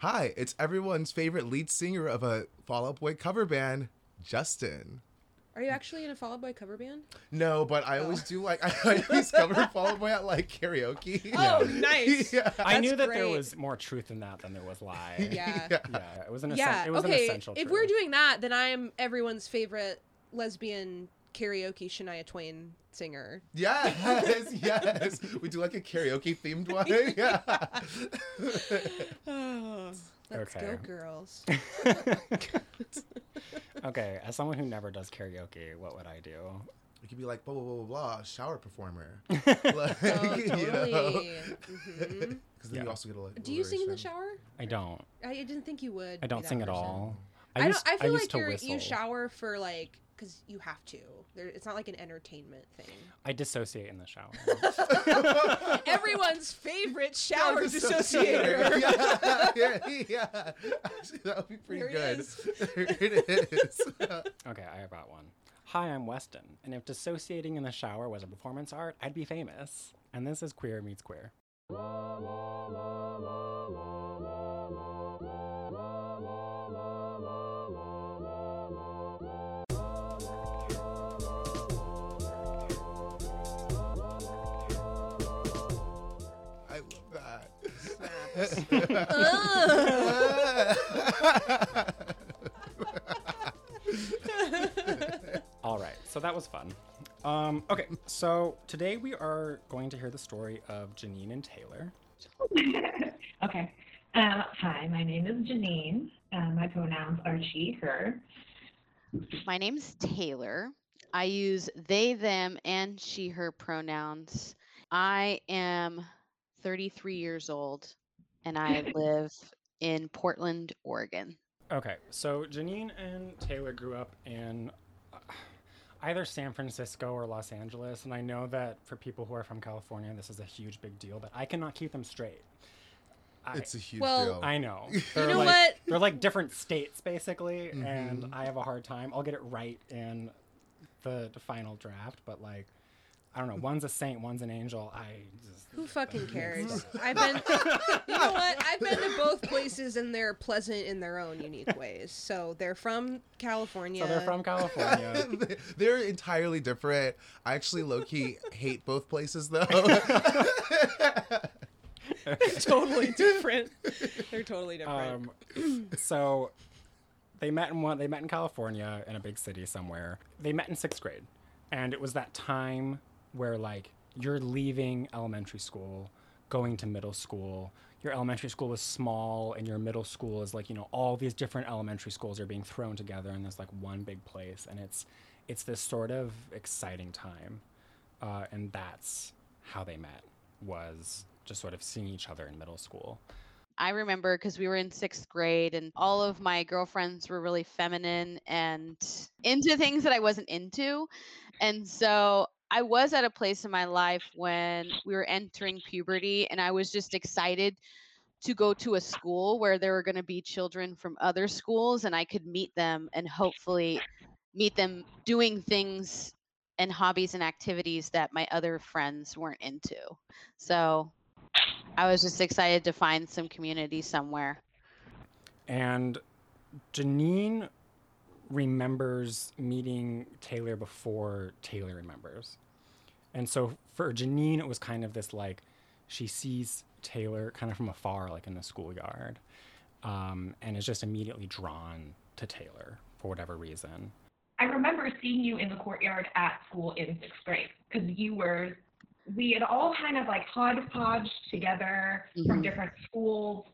Hi, it's everyone's favorite lead singer of a Fall Out Boy cover band, Justin. Are you actually in a Fall Out Boy cover band? No, but I always oh. do like I always cover Fall Out Boy at like karaoke. Oh, nice. yeah. I knew That's that there was more truth in that than there was lie. Yeah. Yeah. Yeah, it was an, Yeah. essen- it was an okay. essential If truth. we're doing that, then I am everyone's favorite lesbian karaoke Shania Twain singer. Yes, yes. We do like a karaoke themed one. Yeah. Oh, let's Okay. go, girls. Okay, as someone who never does karaoke, what would I do? We could be like blah blah blah blah blah shower performer. like, Oh, you know? totally. Mhm. Because then Yeah. you also get a like. Do you sing in the shower? I don't. I didn't think you would. I don't sing at all. I, used, don't. I feel used like to you're, whistle. you shower for like because you have to. There, it's not like an entertainment thing. I dissociate in the shower. Everyone's favorite shower Dissociator. dissociator. yeah, yeah, yeah. Actually, that would be pretty There he good. is. There it is. okay, I got one. Hi, I'm Weston, and if dissociating in the shower was a performance art, I'd be famous. And this is Queer Meets Queer. All right, so that was fun. Um, okay, so today we are going to hear the story of Janine and Taylor. okay. Um, hi, my name is Janine. Uh, my pronouns are she, her. My name's Taylor. I use they, them, and she, her pronouns. I am 33 years old and I live in Portland, Oregon. Okay, so Janine and Taylor grew up in uh, either San Francisco or Los Angeles, and I know that for people who are from California, this is a huge big deal, but I cannot keep them straight. I, it's a huge Well, deal. I know. They're know like, what? They're like different states, basically, and Mhm. I have a hard time. I'll get it right in the, the final draft, but like, I don't know. One's a saint, one's an angel. I just. Who fucking cares? I've been, you know what? I've been to both places and they're pleasant in their own unique ways. So they're from California. So they're from California. They're entirely different. I actually low key hate both places though. totally different. They're totally different. Um, so they met in one. They met in California in a big city somewhere. They met in sixth grade, and it was that time where like you're leaving elementary school, going to middle school. Your elementary school was small, and your middle school is like you know all these different elementary schools are being thrown together in this like one big place, and it's it's this sort of exciting time, uh, and that's how they met was just sort of seeing each other in middle school. I remember because we were in sixth grade and all of my girlfriends were really feminine and into things that I wasn't into. And so I was at a place in my life when we were entering puberty and I was just excited to go to a school where there were going to be children from other schools and I could meet them and hopefully meet them doing things and hobbies and activities that my other friends weren't into. So I was just excited to find some community somewhere. And Janine remembers meeting Taylor before Taylor remembers. And so for Janine, it was kind of this like, she sees Taylor kind of from afar, like in the schoolyard, um, and is just immediately drawn to Taylor for whatever reason. I remember seeing you in the courtyard at school in sixth grade because you were, we had all kind of like hodgepodge together from Mhm. different schools.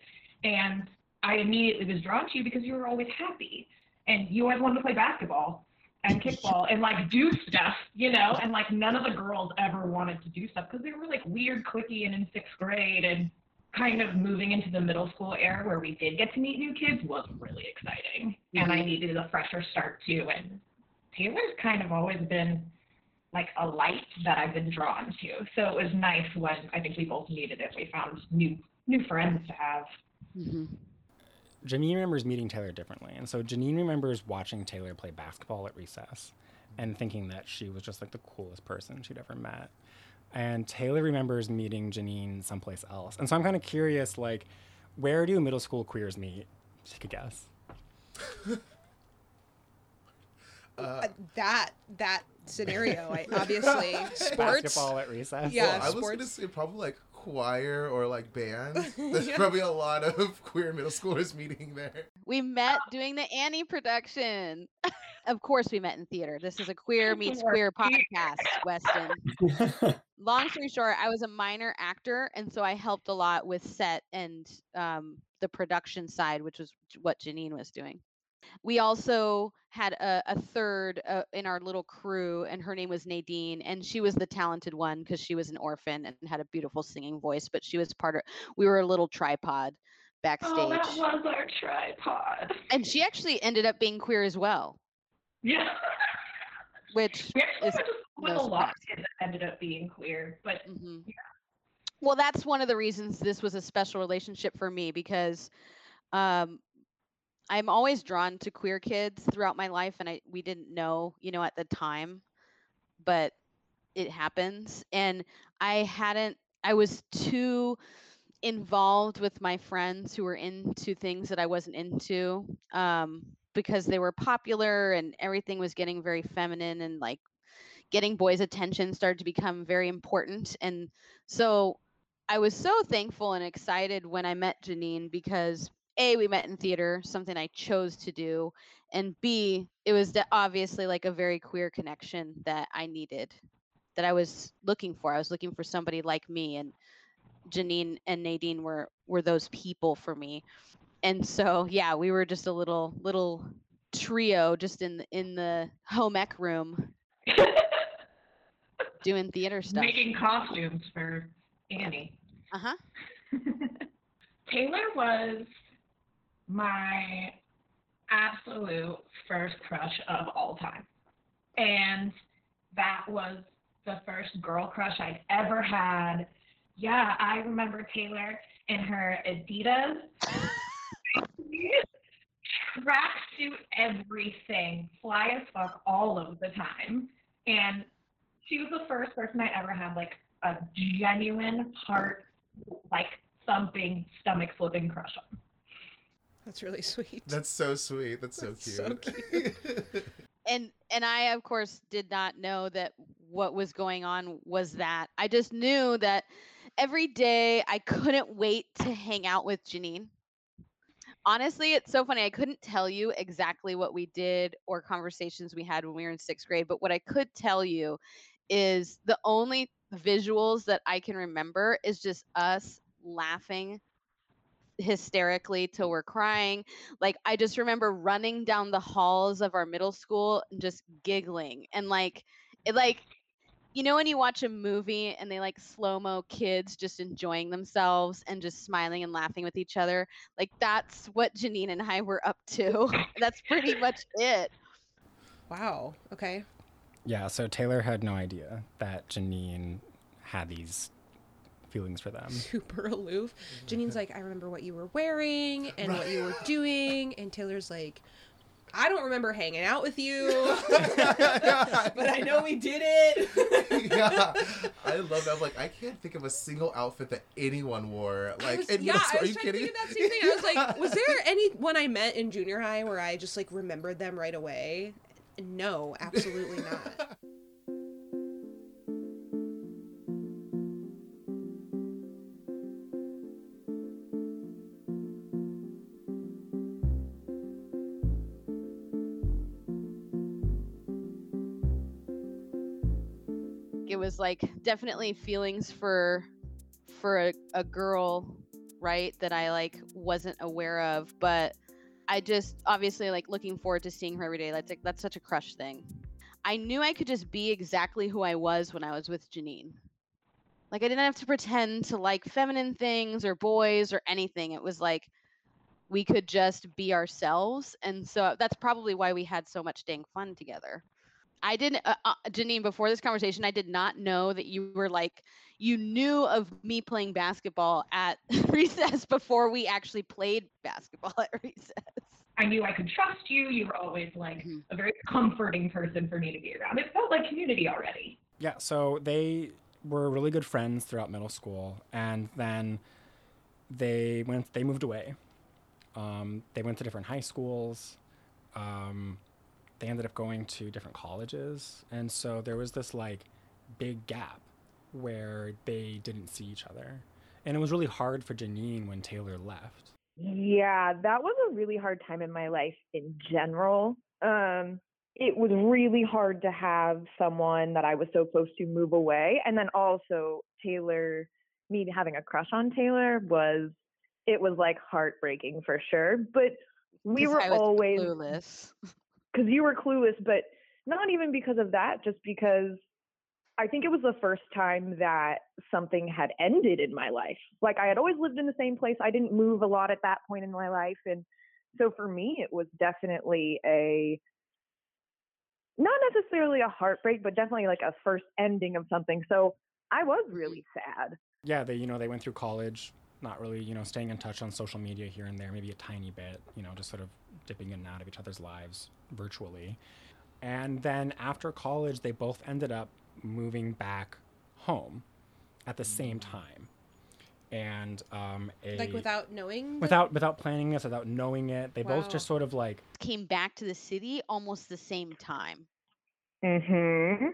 And I immediately was drawn to you because you were always happy and you always wanted to play basketball and kickball and like do stuff, you know, and like none of the girls ever wanted to do stuff because they were like weird, clicky and in sixth grade and kind of moving into the middle school era where we did get to meet new kids was really exciting. And I needed a fresher start too. And Taylor's kind of always been like a light that I've been drawn to. So it was nice when I think we both needed it. We found new new friends to have. hmm Janine remembers meeting Taylor differently. And so Janine remembers watching Taylor play basketball at recess and thinking that she was just like the coolest person she'd ever met. And Taylor remembers meeting Janine someplace else. And so I'm kind of curious, like, Where do middle school queers meet? Take a guess. Uh, that that scenario, I, obviously sports. Basketball at recess. Yeah. Well, I was gonna say probably like choir or like band. There's Yeah. probably a lot of queer middle schoolers meeting there. We met doing the Annie production. of course, we met in theater. This is a queer meets queer podcast, Weston. Long story short, I was a minor actor, and so I helped a lot with set and um, the production side, which was what Janine was doing. We also had a, a third uh, in our little crew, and her name was Nadine, and she was the talented one because she was an orphan and had a beautiful singing voice. But she was part of. We were a little tripod backstage, Oh, that was our tripod. and she actually ended up being queer as well, Yeah. which We is went with no a lot of kids that ended up being queer, but hmm Well, that's one of the reasons this was a special relationship for me because um, I'm always drawn to queer kids throughout my life, and I we didn't know, you know, at the time, but it happens, and I hadn't. I was too involved with my friends who were into things that I wasn't into um, because they were popular and everything was getting very feminine and like getting boys' attention started to become very important. And so I was so thankful and excited when I met Janine because A, we met in theater, something I chose to do. And B, it was de- obviously like a very queer connection that I needed, that I was looking for. I was looking for somebody like me. And Janine and Nadine were were those people for me. And so yeah, we were just a little little trio just in the, in the home ec room doing theater stuff. making costumes for Annie. Uh-huh. Taylor was my absolute first crush of all time. And that was the first girl crush I'd ever had. Yeah, I remember Taylor in her Adidas tracksuit everything, fly as fuck all of the time. And she was the first person I ever had like a genuine heart like thumping, stomach flipping crush on. That's really sweet. That's so sweet. That's so That's so cute. and and I of course did not know that what was going on was that. I just knew that every day I couldn't wait to hang out with Janine. Honestly, it's so funny. I couldn't tell you exactly what we did or conversations we had when we were in 6th grade, but what I could tell you is the only visuals that I can remember is just us laughing hysterically till we're crying. Like I just remember running down the halls of our middle school and just giggling and like it like you know when you watch a movie and they like slow-mo kids just enjoying themselves and just smiling and laughing with each other like that's what janine and i were up to that's pretty much it Wow. Okay. Yeah, so Taylor had no idea that Janine had these feelings for them. Super aloof. Janine's like, I remember what you were wearing and what you were doing, and Taylor's like, I don't remember hanging out with you, but I know we did it. yeah, I love that. I'm like, I can't think of a single outfit that anyone wore. I Like, was- in yeah, middle school. I Are was you trying kidding? to think of that same thing. I was like, was there anyone I met in junior high where I just like remembered them right away? No, absolutely not. Was like definitely feelings for for a, a girl right that i like wasn't aware of but i just obviously like looking forward to seeing her every day that's like that's such a crush thing. I knew i could just be exactly who i was when i was with janine. Like i didn't have to pretend to like feminine things or boys or anything it was like we could just be ourselves and so that's probably why we had so much dang fun together I didn't, uh, uh, Janine, before this conversation, I did not know that you were like, you knew of me playing basketball at recess before we actually played basketball at recess. I knew I could trust you. You were always like Mhm. a very comforting person for me to be around. It felt like community already. Yeah, so they were really good friends throughout middle school, and then they went. They moved away. Um, they went to different high schools. Um, they ended up going to different colleges, and so there was this like big gap where they didn't see each other, and it was really hard for Janine when Taylor left. Yeah, that was a really hard time in my life in general. Um, it was really hard to have someone that I was so close to move away. And then also Taylor, me having a crush on Taylor was, it was like heartbreaking for sure. But we were I was always, clueless. because you were clueless, but not even because of that, just because I think it was the first time that something had ended in my life. Like I had always lived in the same place. I didn't move a lot at that point in my life. And so for me, it was definitely a, not necessarily a heartbreak, but definitely like a first ending of something. So I was really sad. yeah, they you know they went through college, not really you know staying in touch on social media here and there, maybe a tiny bit, you know, just sort of dipping in and out of each other's lives virtually. And then after college, they both ended up moving back home at the same time, and um, a Like without knowing. without without planning this, without knowing it, they both just sort of like Came back to the city almost the same time. Mm-hmm.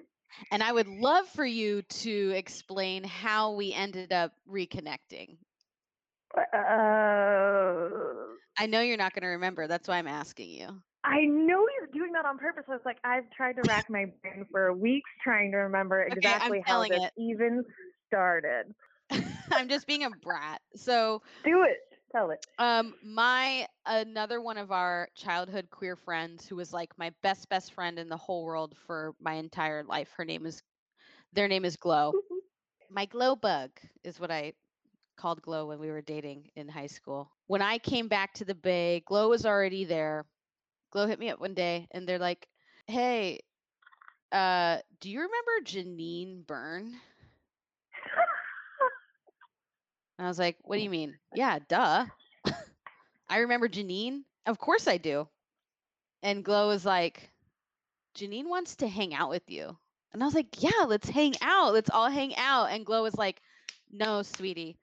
And I would love for you to explain how we ended up reconnecting. Uh, I know you're not going to remember. That's why I'm asking you. I know you're doing that on purpose. I was like, I've tried to rack my brain for weeks trying to remember exactly how this it. even started. I'm just being a brat. So, Do it. Tell it. um, my another one of our childhood queer friends who was like my best best friend in the whole world for my entire life. Her name is, their name is Glow. my glow bug is what I called Glow when we were dating in high school. When I came back to the Bay, Glow was already there. Glow hit me up one day and they're like, "Hey, uh, do you remember Janine Byrne?" I was like, "What do you mean?" "Yeah, duh. I remember Janine. Of course I do." And Glow was like, "Janine wants to hang out with you." And I was like, "Yeah, let's hang out. Let's all hang out." And Glow was like, "No, sweetie.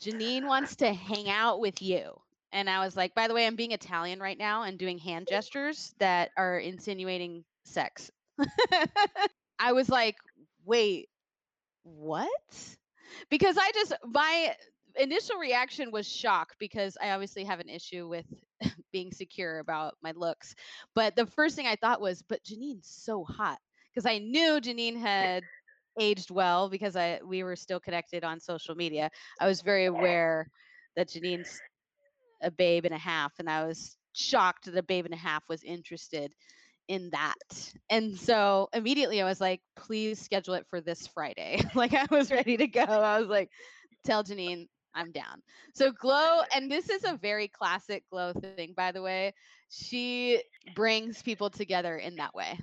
Janine wants to hang out with you." And I was like, "By the way, I'm being Italian right now and doing hand gestures that are insinuating sex." I was like, "Wait, what?" Because I just my initial reaction was shock because I obviously have an issue with being secure about my looks. But the first thing I thought was, "But Janine's so hot." Because I knew Janine had aged well because I we were still connected on social media. I was very aware that Janine's a babe and a half, and I was shocked that a babe and a half was interested in that. And so immediately I was like, please schedule it for this Friday. like I was ready to go. I was like, tell Janine I'm down. So Glow, and this is a very classic Glow thing, by the way. She brings people together in that way.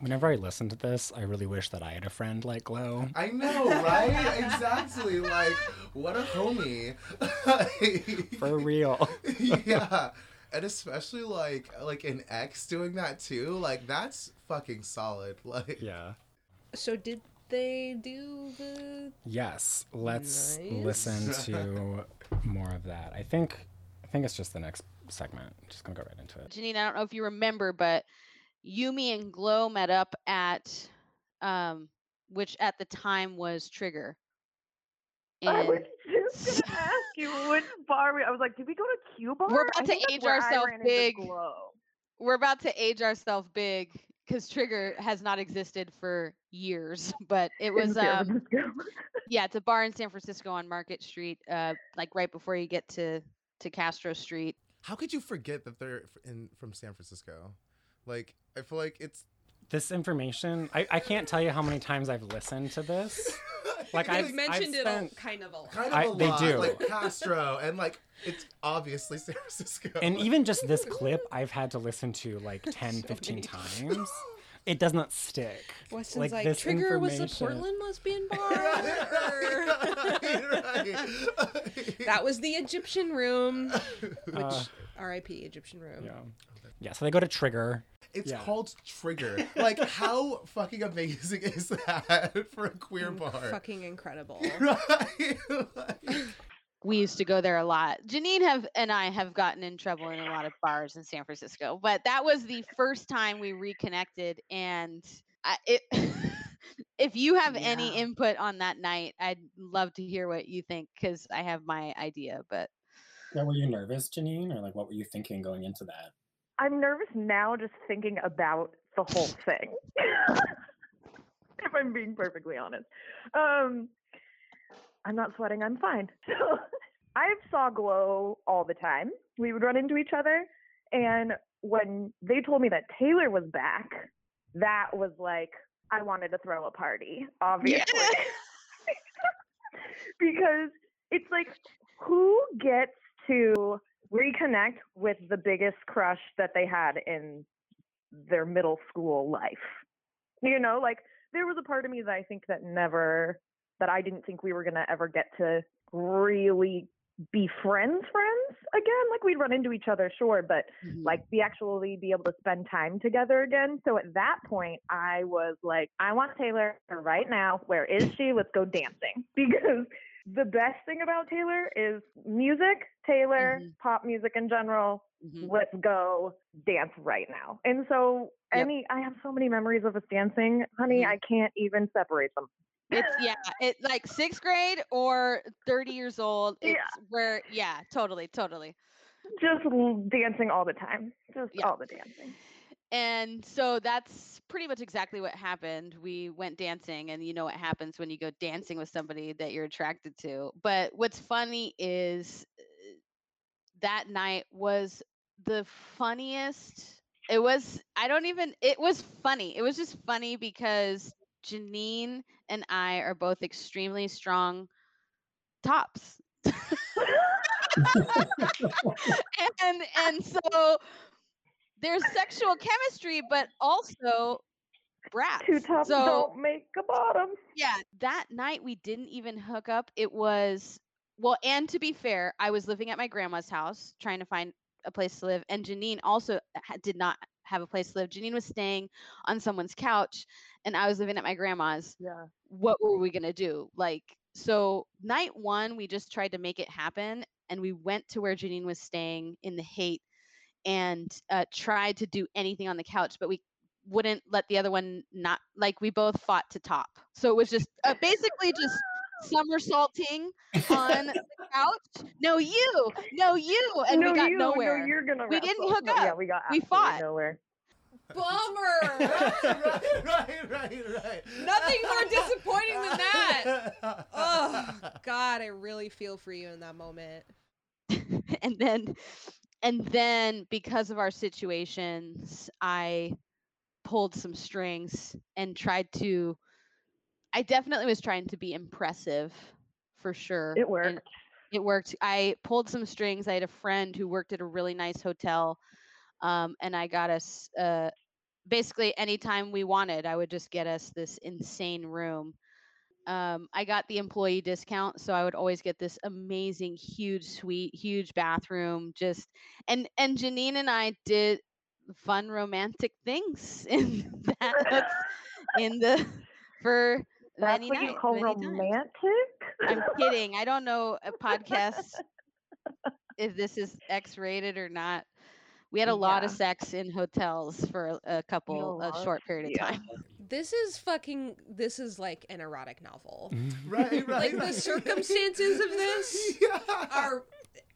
Whenever I listen to this, I really wish that I had a friend like Glow. I know, right? exactly. Like, what a homie. For real. yeah. And especially like like an ex doing that too. Like that's fucking solid. Like Yeah. So did they do the? Yes. Let's Nice. listen to more of that. I think I think it's just the next segment. Just gonna go right into it. Janine, I don't know if you remember, but Yumi and Glow met up at, um, which at the time was Trigger. I And was just gonna ask you which bar we. I was like, did we go to Cuba? We're about to age ourselves big. Glow. we're about to age ourselves big because Trigger has not existed for years, but it was um yeah, it's a bar in San Francisco on Market Street, uh, like right before you get to to Castro Street. how could you forget that they're in from San Francisco? Like I feel like it's This information, I, I can't tell you how many times I've listened to this. Like They've I've mentioned I've it a, kind of a lot. kind of I- a they do. Like Castro and like it's obviously San Francisco. And even just this clip, I've had to listen to like 10, 15 times. It does not stick. Weston's like, this Trigger was the Portland lesbian bar. right, right. that was the Egyptian room, which Uh, R.I.P. Egyptian room. Yeah. Yeah, so they go to Trigger. It's Yeah. called Trigger. Like, how fucking amazing is that for a queer bar? Fucking incredible. Right? Like- we used to go there a lot. Janine have and I have gotten in trouble in a lot of bars in San Francisco, but that was the first time we reconnected. And I, it, if you have any input on that night, I'd love to hear what you think because I have my idea. But Yeah, were you nervous, Janine, or like what were you thinking going into that? I'm nervous now just thinking about the whole thing. if I'm being perfectly honest. Um, I'm not sweating, I'm fine. So I saw Glow all the time. We would run into each other. And when they told me that Taylor was back, that was like, I wanted to throw a party, obviously. because it's like, who gets to reconnect with the biggest crush that they had in their middle school life. You know, like there was a part of me that I think that never that I didn't think we were going to ever get to really be friends friends again. Like we'd run into each other sure but mm-hmm. like be actually be able to spend time together again. So at that point i was like i want taylor right now. Where is she? Let's go dancing. Because the best thing about taylor is music taylor Mhm. pop music in general Mhm. let's go dance right now and so Yep. any i have so many memories of us dancing honey Mhm. i can't even separate them it's yeah, it like sixth grade or thirty years old. It's Yeah. where yeah, totally, totally. just dancing all the time just Yeah. all the dancing And so that's pretty much exactly what happened. We went dancing, and you know what happens when you go dancing with somebody that you're attracted to. But what's funny is uh, that night was the funniest. It was, I don't even, it was funny. It was just funny because Janine and I are both extremely strong tops. and and so there's sexual chemistry, but also brats. two tops so don't make a bottom yeah, that night we didn't even hook up. It was well, and to be fair, I was living at my grandma's house trying to find a place to live, and Janine also ha- did not have a place to live. Janine was staying on someone's couch, and I was living at my grandma's. yeah What were we gonna do? Like, so night one, we just tried to make it happen, and we went to where Janine was staying in the Haight, and uh, tried to do anything on the couch, but we wouldn't let the other one not like we both fought to top. So it was just uh, basically just somersaulting on the couch. No, you, no, you, and no, we got you, nowhere. No, you're gonna We didn't wrestle. hook No, Yeah, we got We fought. nowhere. Bummer. right, right, right, right. Nothing more disappointing than that. oh God, I really feel for you in that moment. and then and then because of our situations i pulled some strings and tried to i definitely was trying to be impressive for sure It and worked. it worked i pulled some strings i had a friend who worked at a really nice hotel um, and i got us uh, basically anytime we wanted i would just get us this insane room um, I got the employee discount, so I would always get this amazing, huge suite, huge bathroom. Just and and Janine and I did fun romantic things in that in the for That's many what you call many times. romantic? I'm kidding. I don't know a podcast if this is X-rated or not. We had a lot of sex in hotels for a, a couple, a lot, short period of yeah. time. This is fucking. This is like an erotic novel. right, right. Like the circumstances of this yeah. are.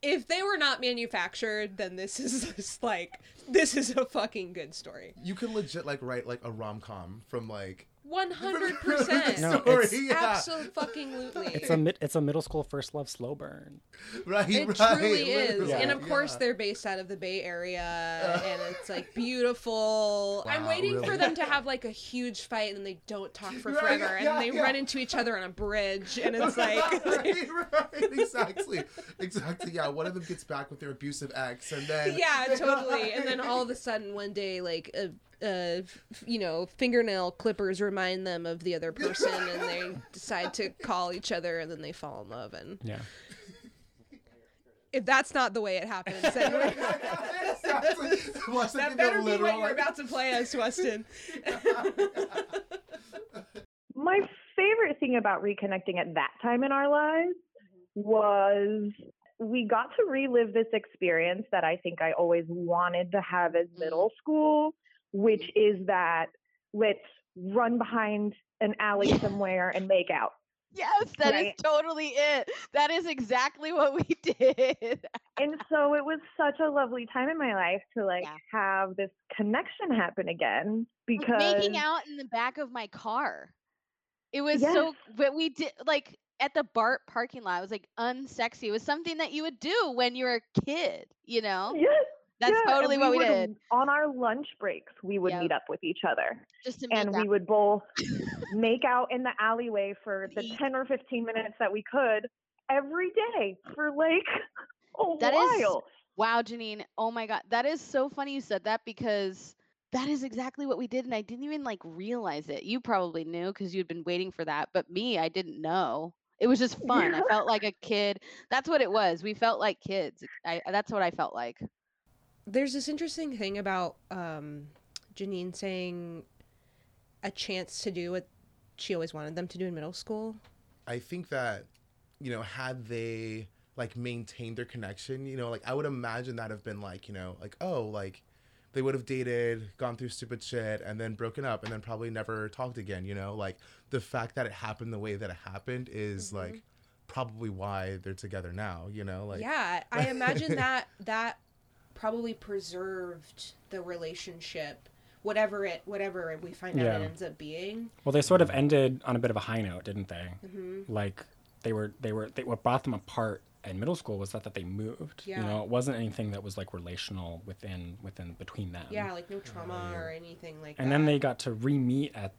If they were not manufactured, then this is just like this is a fucking good story. You can legit like write like a rom com from like One hundred the percent. No, it's- yeah. Absolutely. It's a mid, it's a middle school first love slow burn. right, It right. truly is. literally, And of course, yeah. they're based out of the Bay Area, and it's like beautiful. I'm Wow, waiting for them to have like a huge fight, and then they don't talk for Right, forever, yeah, and they yeah. run into each other on a bridge, and it's like. right, right, exactly, exactly. Yeah, one of them gets back with their abusive ex, and then yeah, totally. And then all of a sudden, one day, like, uh, uh, you know, fingernail clippers remind them of the other person, and they decide to call each other, and then they fall in love. And Yeah. if that's not the way it happens, then we're- exactly. Watch that better be literal, what you're about to play us, Weston. My favorite thing about reconnecting at that time in our lives was we got to relive this experience that I think I always wanted to have as Mm. middle school, which is that let's run behind an alley somewhere and make out. Yes, that is Right. totally it. That is exactly what we did. And so it was such a lovely time in my life to like Yeah. have this connection happen again Like, because making out in the back of my car. It was so but we did like at the BART parking lot. It was like unsexy. It was something that you would do when you were a kid, you know? Yes. That's yeah, totally what we would- did. On our lunch breaks, we would Yep. meet up with each other. Just and we would both make out in the alleyway for the 10 or 15 minutes that we could every day for like a That is- while. Wow, Janine. Oh my god. That is so funny you said that because that is exactly what we did and I didn't even like realize it. You probably knew because you'd been waiting for that, but me, I didn't know. It was just fun. I felt like a kid. That's what it was. We felt like kids. I that's what I felt like. There's this interesting thing about um, Janine saying a chance to do what she always wanted them to do in middle school. I think that, you know, had they like maintained their connection, you know, like I would imagine that have been like, you know, like, oh, like they would have dated, gone through stupid shit, and then broken up and then probably never talked again, you know? Like the fact that it happened the way that it happened is Mhm. like probably why they're together now, you know? Like yeah, I imagine that that probably preserved the relationship, whatever it whatever we find out Yeah. it ends up being. Well, they sort of ended on a bit of a high note, didn't they? hmm Like they were, they were, they, what brought them apart in middle school was that, that they moved. Yeah. You know, it wasn't anything that was like relational within, within between them. Yeah, like no trauma yeah. or anything like that. and that. then they got to re-meet at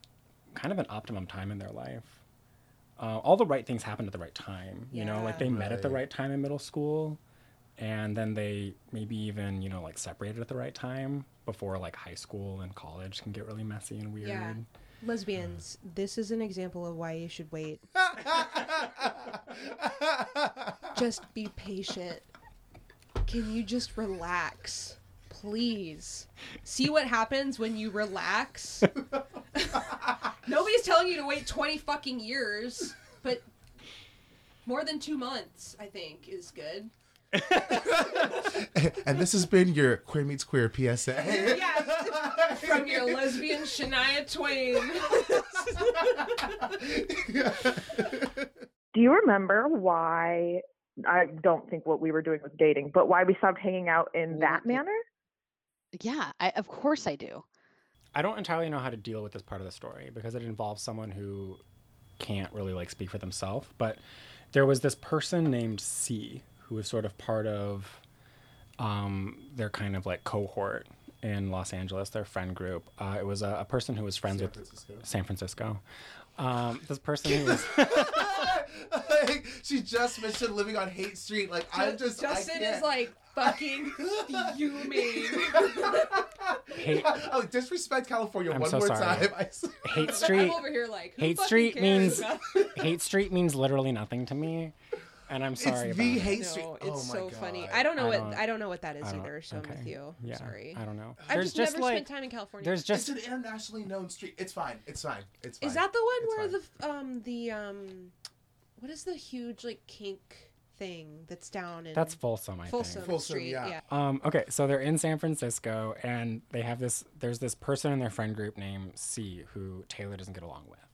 kind of an optimum time in their life. Uh, all the right things happened at the right time. You know, like they met at the Right. right time in middle school, and then they maybe even you know like separated at the right time before like high school and college can get really messy and weird. Yeah. lesbians. Uh. This is an example of why you should wait. Just be patient. Can you just relax? Please. See what happens when you relax? Nobody's telling you to wait 20 fucking years, but more than two months, I think, is good. and this has been your Queer Meets Queer PSA. Yeah, from your lesbian Shania Twain. Do you remember why? I don't think what we were doing was dating, but why we stopped hanging out in that manner? Yeah, I, of course I do. I don't entirely know how to deal with this part of the story because it involves someone who can't really like speak for themselves. But there was this person named C who was sort of part of um, their kind of like cohort in Los Angeles, their friend group. Uh, it was a, a person who was friends San with Francisco. San Francisco. Um, this person who was like, she just mentioned living on Haight Street. Like I'm just Justin I is like fucking fuming. Haight- oh, disrespect California I'm one so more sorry. time. I s- Haight I'm Street. over here like who Haight Street cares means about- Haight Street means literally nothing to me, and I'm sorry it's about the it. Haight Street. No, oh it's my so God. funny. I don't know I what don't- I don't know what that is either. So I'm with you. Yeah, Sorry. I don't know. I've There's just, never like spent time in California. there's It's just an internationally known street. It's fine. It's fine. It's fine. Is that the one It's where fine. the um the um what is the huge like kink thing that's down in that's Folsom, I Folsom, think. Folsom, Street? yeah. Yeah. Um, okay, so they're in San Francisco, and they have this. There's this person in their friend group named C who Taylor doesn't get along with,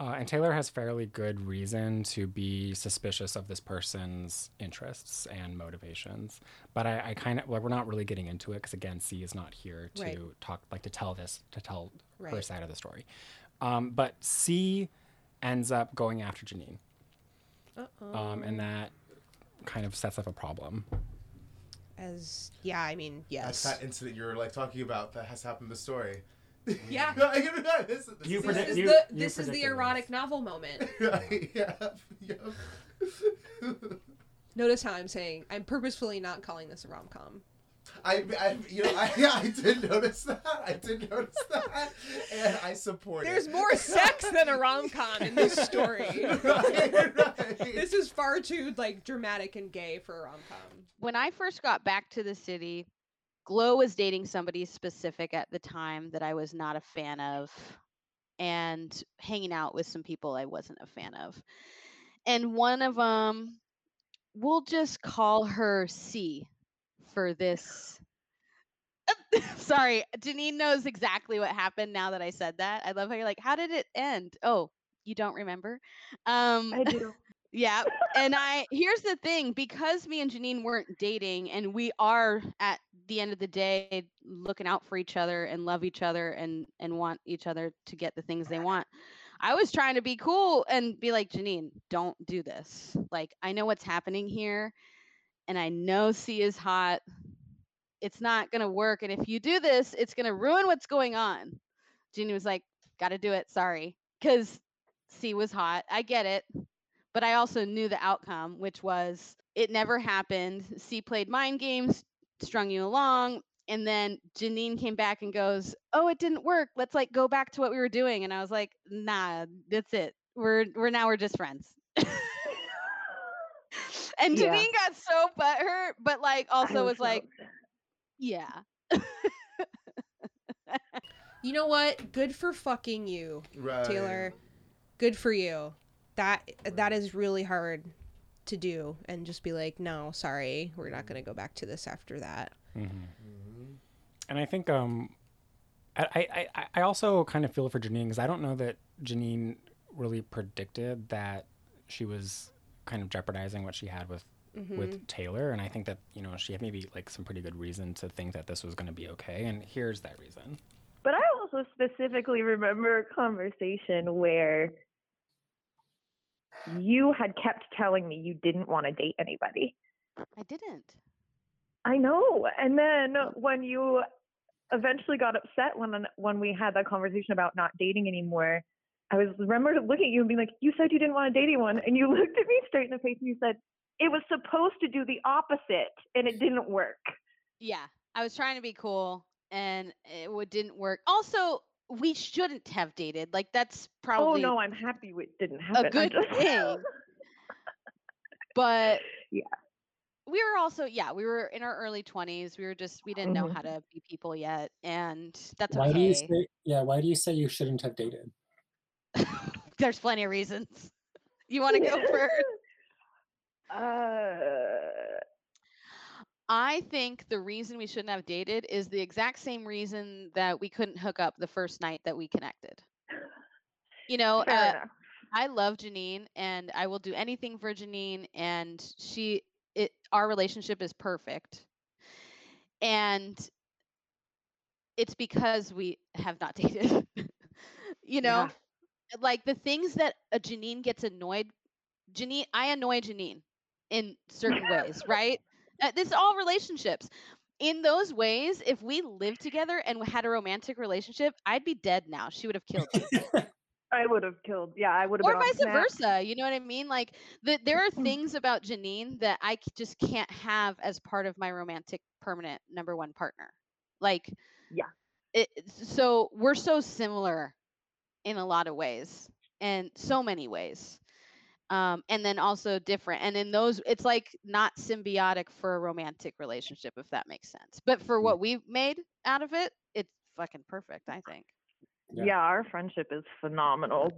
uh, and Taylor has fairly good reason to be suspicious of this person's interests and motivations. But I, I kind of like we're not really getting into it because again, C is not here to Right. talk like to tell this to tell her side of the story. Um, but C ends up going after Janine, Uh-oh. um, and that kind of sets up a problem. As yeah, I mean That's yes. that incident you're like talking about that has happened in the story. Yeah. this, this You is- This predict- is you- the you this is the predicted erotic novel moment. yeah, yeah. Notice how I'm saying I'm purposefully not calling this a rom com. I, I, you know, I, yeah, I did notice that. I did notice that, and I support There's it. more sex than a rom com in this story. right, right. this is far too like dramatic and gay for a rom com. When I first got back to the city, Glow was dating somebody specific at the time that I was not a fan of and hanging out with some people I wasn't a fan of. And one of them we'll just call her C for this. Sorry, Janine knows exactly what happened now that I said that. I love how you're like, how did it end? Oh, you don't remember? Um, I do. Yeah. And I here's the thing, because me and Janine weren't dating and we are at the end of the day looking out for each other and love each other and and want each other to get the things they want. I was trying to be cool and be like, Janine, don't do this. Like, I know what's happening here and I know C is hot. It's not going to work. And if you do this, it's going to ruin what's going on. Janine was like, got to do it. Sorry. Because C was hot. I get it. But I also knew the outcome, which was it never happened. C played mind games, strung you along. And then Janine came back and goes, "Oh, it didn't work. Let's like go back to what we were doing." And I was like, "Nah, that's it. We're we're now we're just friends." and Yeah. Janine got so butthurt, but like I also was so like, "Yeah, You know what? Good for fucking you, Right. Taylor. Good for you. That that is really hard to do and just be like, "No, sorry. We're not going to go back to this after that." Mhm. And I think um, I I, I- I also kind of feel for Janine because I don't know that Janine really predicted that she was kind of jeopardizing what she had with Mhm. with Taylor, and I think that you know she had maybe like some pretty good reason to think that this was going to be okay, and here's that reason. But I also specifically remember a conversation where you had kept telling me you didn't want to date anybody. I didn't." I know. And then when you eventually got upset when when we had that conversation about not dating anymore, I was remember looking at you and being like, "You said you didn't want to date anyone," and you looked at me straight in the face and you said, "It was supposed to do the opposite, and it didn't work." Yeah, I was trying to be cool, and it didn't work. Also, we shouldn't have dated. Like that's probably. Oh no, I'm happy it didn't happen. I'm good just- thing. but Yeah. we were also yeah we were in our early 20s we were just we didn't know Mhm. how to be people yet and that's Why do you okay say? Yeah, why do you say you shouldn't have dated? there's plenty of reasons you want to go first Uh, i think the reason we shouldn't have dated is the exact same reason that we couldn't hook up the first night that we connected you know uh. I love Janine and I will do anything for Janine and she it our relationship is perfect. And it's because we have not dated. you know, like the things that a Janine gets annoyed Janine I annoy Janine in certain ways, right? Uh, this is all relationships. In those ways, if we lived together and had a romantic relationship, I'd be dead now. She would have killed me I would have killed. Yeah, I would have. or vice versa you know what i mean like the, there are Mm. things about janine that I just can't have as part of my romantic permanent number one partner like Yeah. it, so we're so similar in a lot of ways and so many ways um, and then also different and in those it's like not symbiotic for a romantic relationship if that makes sense but for what we've made out of it it's fucking perfect i think Yeah. Yeah. our friendship is phenomenal.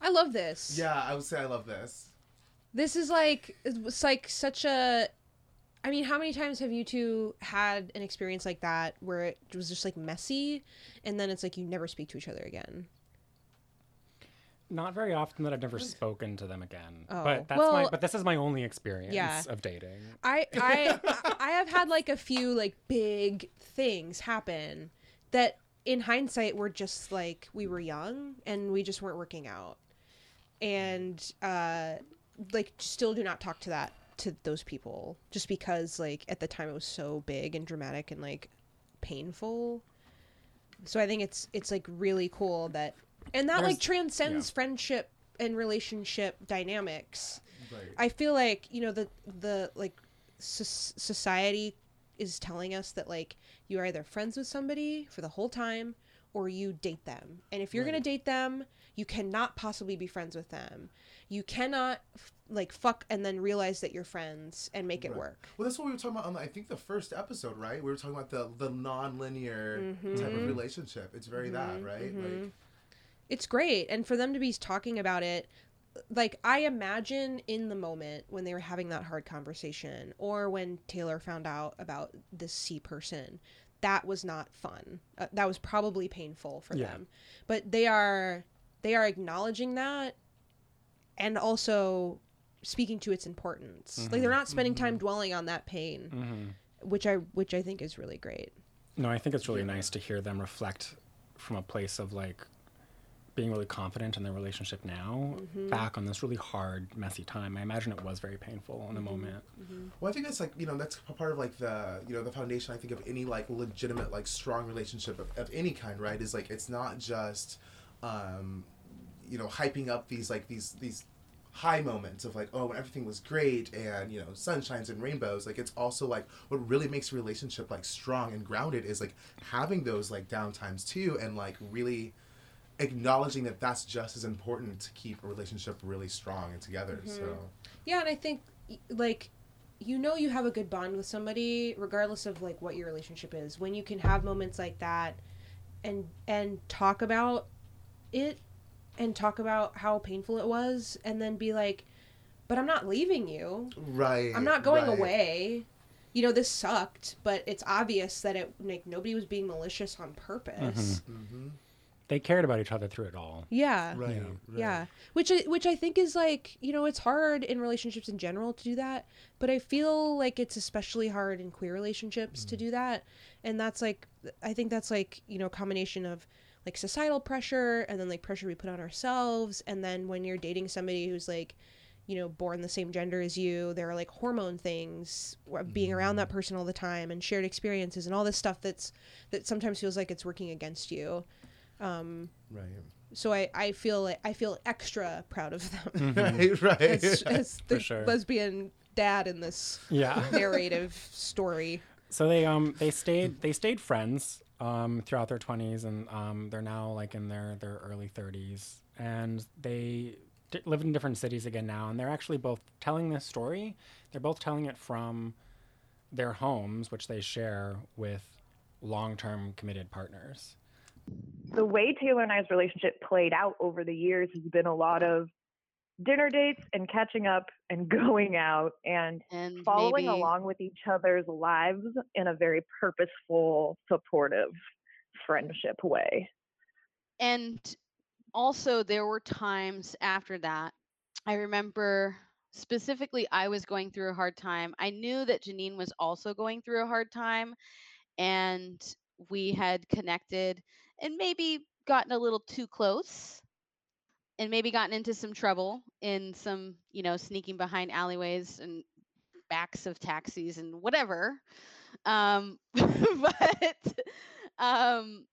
I love this. Yeah, I would say I love this. This is like it's like such a I mean, how many times have you two had an experience like that where it was just like messy and then it's like you never speak to each other again? Not very often that I've never spoken to them again, Oh, but that's my well, but this is my only experience yeah. of dating. I I I have had like a few like big things happen that in hindsight were just like we were young and we just weren't working out. And uh like still do not talk to that to those people just because like at the time it was so big and dramatic and like painful. So I think it's it's like really cool that and that like transcends friendship and relationship dynamics. Right. I feel like you know the the like so- society is telling us that like you're either friends with somebody for the whole time or you date them. And if you're going to date them, you cannot possibly be friends with them. You cannot f- like fuck and then realize that you're friends and make it work. Well, that's what we were talking about on, I think, the first episode, right? We were talking about the the non-linear type Mhm. of relationship. It's very that, Mhm, right? mhm. Like, It's great and for them to be talking about it like I imagine in the moment when they were having that hard conversation or when Taylor found out about this C person, that was not fun. Uh, that was probably painful for Yeah. them. But they are they are acknowledging that and also speaking to its importance. Like they're not spending time dwelling on that pain, hmm which I which I think is really great. No, I think it's really nice to hear them reflect from a place of like being really confident in their relationship now, mm-hmm. back on this really hard, messy time. I imagine it was very painful in the mm-hmm. moment. Mm-hmm. Well, I think that's like you know that's a part of like the you know the foundation I think of any like legitimate like strong relationship of, of any kind, right? Is like it's not just um, you know hyping up these like these these high moments of like oh when everything was great and you know sunshines and rainbows like it's also like what really makes a relationship like strong and grounded is like having those like down times too and like really acknowledging that that's just as important to keep a relationship really strong and together so Yeah, and I think like you know you have a good bond with somebody regardless of like what your relationship is when you can have moments like that and and talk about it and talk about how painful it was and then be like but I'm not leaving you. right I'm not going right. away. You know this sucked, but it's obvious that it like nobody was being malicious on purpose. mm-hmm. They cared about each other through it all. Yeah. right, Yeah. right. Yeah, which I, which I think is like you know it's hard in relationships in general to do that, but I feel like it's especially hard in queer relationships to mm-hmm. do that, and that's like I think that's like you know a combination of like societal pressure and then like pressure we put on ourselves, and then when you're dating somebody who's like you know born the same gender as you, there are like hormone things being around that mm-hmm. person all the time and shared experiences and all this stuff that's that sometimes feels like it's working against you. Um, right so I, I feel like I feel extra proud of them right right as, as the sure. lesbian dad in this Yeah. narrative story. So they um they stayed they stayed friends um throughout their 20s and um they're now like in their their early 30s and they d- live in different cities again now and they're actually both telling this story. They're both telling it from their homes which they share with long-term committed partners. The way Taylor and I's relationship played out over the years has been a lot of dinner dates and catching up and going out and And following maybe, along with each other's lives in a very purposeful, supportive friendship way. and also there were times after that i remember specifically i was going through a hard time i knew that janine was also going through a hard time and we had connected and maybe gotten a little too close and maybe gotten into some trouble in some you know sneaking behind alleyways and backs of taxis and whatever um but um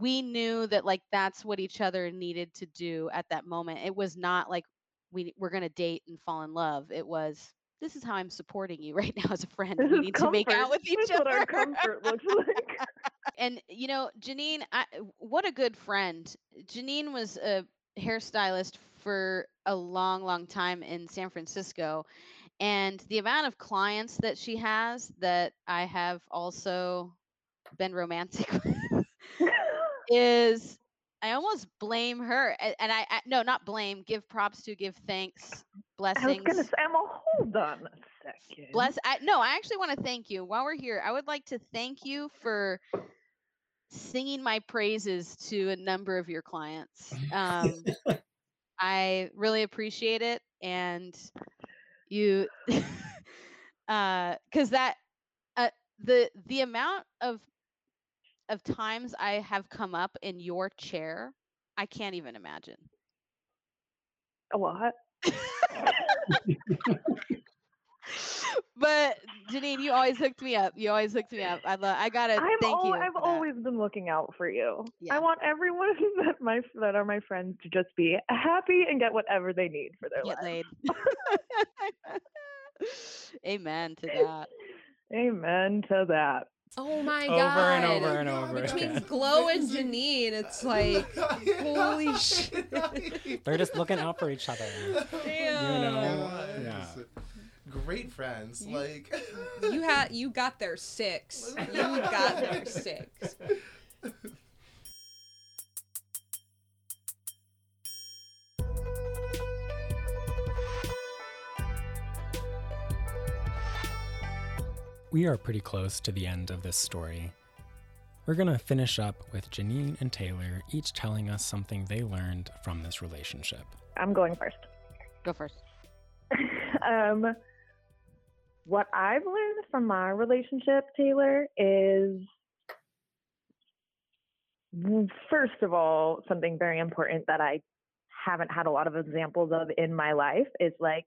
we knew that like that's what each other needed to do at that moment. It was not like we we're gonna date and fall in love. It was this is how I'm supporting you right now as a friend. This we need to make out with each This is other. what our comfort looks like. And you know, Janine, I, what a good friend. Janine was a hairstylist for a long, long time in San Francisco, and the amount of clients that she has that I have also been romantic with is I almost blame her, and I, I no, not blame. Give props to, give thanks, I was blessings. gonna say, Emma, hold on a second. Bless. I, no, I actually want to thank you. While we're here, I would like to thank you for singing my praises to a number of your clients. Um, I really appreciate it, and you, because that uh, the the amount of of times I have come up in your chair, I can't even imagine. What? but Janine, you always hooked me up. You always hooked me up. I love. I gotta I'm thank al- you. I've always been looking out for you. Yeah. I want everyone that my that are my friends to just be happy and get whatever they need for their get lives. laid. Amen to that. Amen to that. Oh my Over god. Over and over and over Between again. Glow and Janine, it's like holy shit. They're just looking out for each other. Damn. You know? great friends. You, like you had you got their six. You got their six. We are pretty close to the end of this story. We're going to finish up with Janine and Taylor each telling us something they learned from this relationship. I'm going first. Go first. um, what I've learned from my relationship, Taylor, is first of all, something very important that I haven't had a lot of examples of in my life is like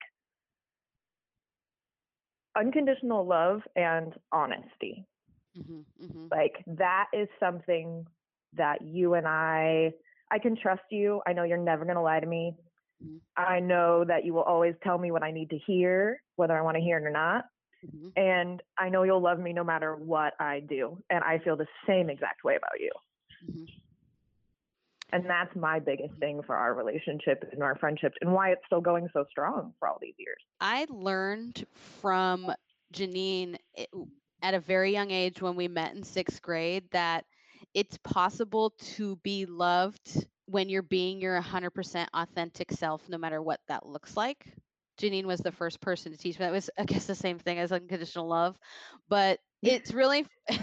unconditional love and honesty. Mm-hmm, mm-hmm. Like that is something that you and I I can trust you. I know you're never going to lie to me. Mhm. I know that you will always tell me what I need to hear, whether I want to hear it or not. Mhm. And I know you'll love me no matter what I do. And I feel the same exact way about you. Mhm. And that's my biggest thing for our relationship and our friendship and why it's still going so strong for all these years. I learned from Janine at a very young age when we met in sixth grade that it's possible to be loved when you're being your 100% authentic self, no matter what that looks like. Janine was the first person to teach me that. Was, I guess, the same thing as unconditional love, but it's really.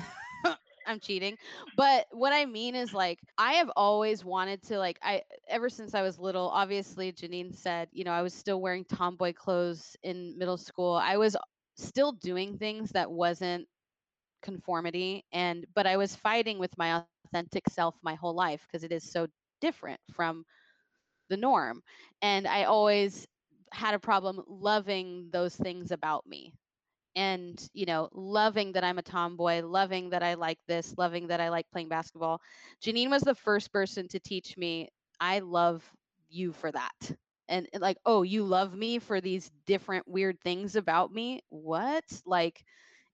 I'm cheating. But what I mean is like I have always wanted to like I ever since I was little, obviously Janine said, you know, I was still wearing tomboy clothes in middle school. I was still doing things that wasn't conformity and but I was fighting with my authentic self my whole life because it is so different from the norm. And I always had a problem loving those things about me and you know loving that i'm a tomboy loving that i like this loving that i like playing basketball. Janine was the first person to teach me i love you for that. And like oh you love me for these different weird things about me? What? Like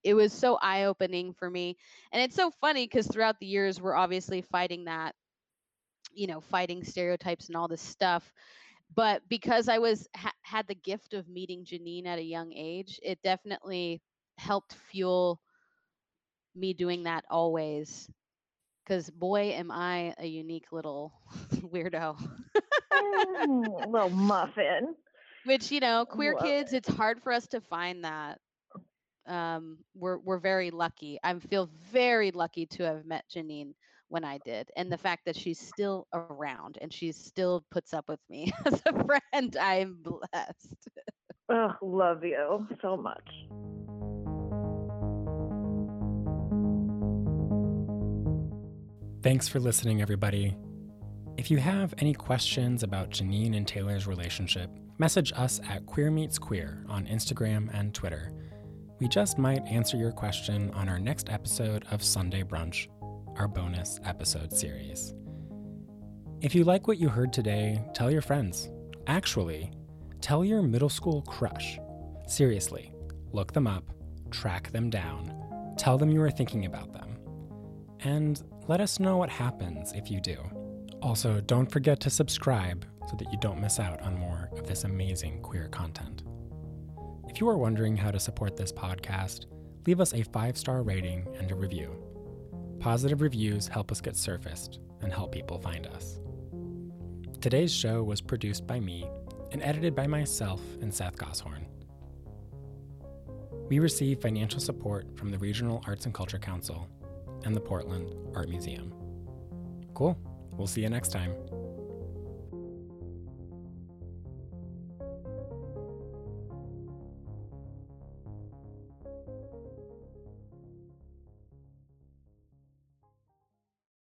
it was so eye opening for me. And it's so funny because throughout the years we're obviously fighting that you know fighting stereotypes and all this stuff but because I was ha- had the gift of meeting Janine at a young age, it definitely helped fuel me doing that always. Because boy, am I a unique little weirdo. Mm, little muffin. Which you know, queer Love kids, it's hard for us to find that. Um, we're we're very lucky. I feel very lucky to have met Janine when I did, and the fact that she's still around and she still puts up with me as a friend. I'm blessed. Ugh, love you so much. Thanks for listening, everybody. If you have any questions about Janine and Taylor's relationship, message us at Queer Meets Queer on Instagram and Twitter. We just might answer your question on our next episode of Sunday Brunch, our bonus episode series. If you like what you heard today, tell your friends. Actually, tell your middle school crush. Seriously, look them up, track them down, tell them you are thinking about them. And let us know what happens if you do. Also, don't forget to subscribe so that you don't miss out on more of this amazing queer content. If you are wondering how to support this podcast, leave us a five star rating and a review. Positive reviews help us get surfaced and help people find us. Today's show was produced by me and edited by myself and Seth Goshorn. We receive financial support from the Regional Arts and Culture Council and the Portland Art Museum. Cool. We'll see you next time.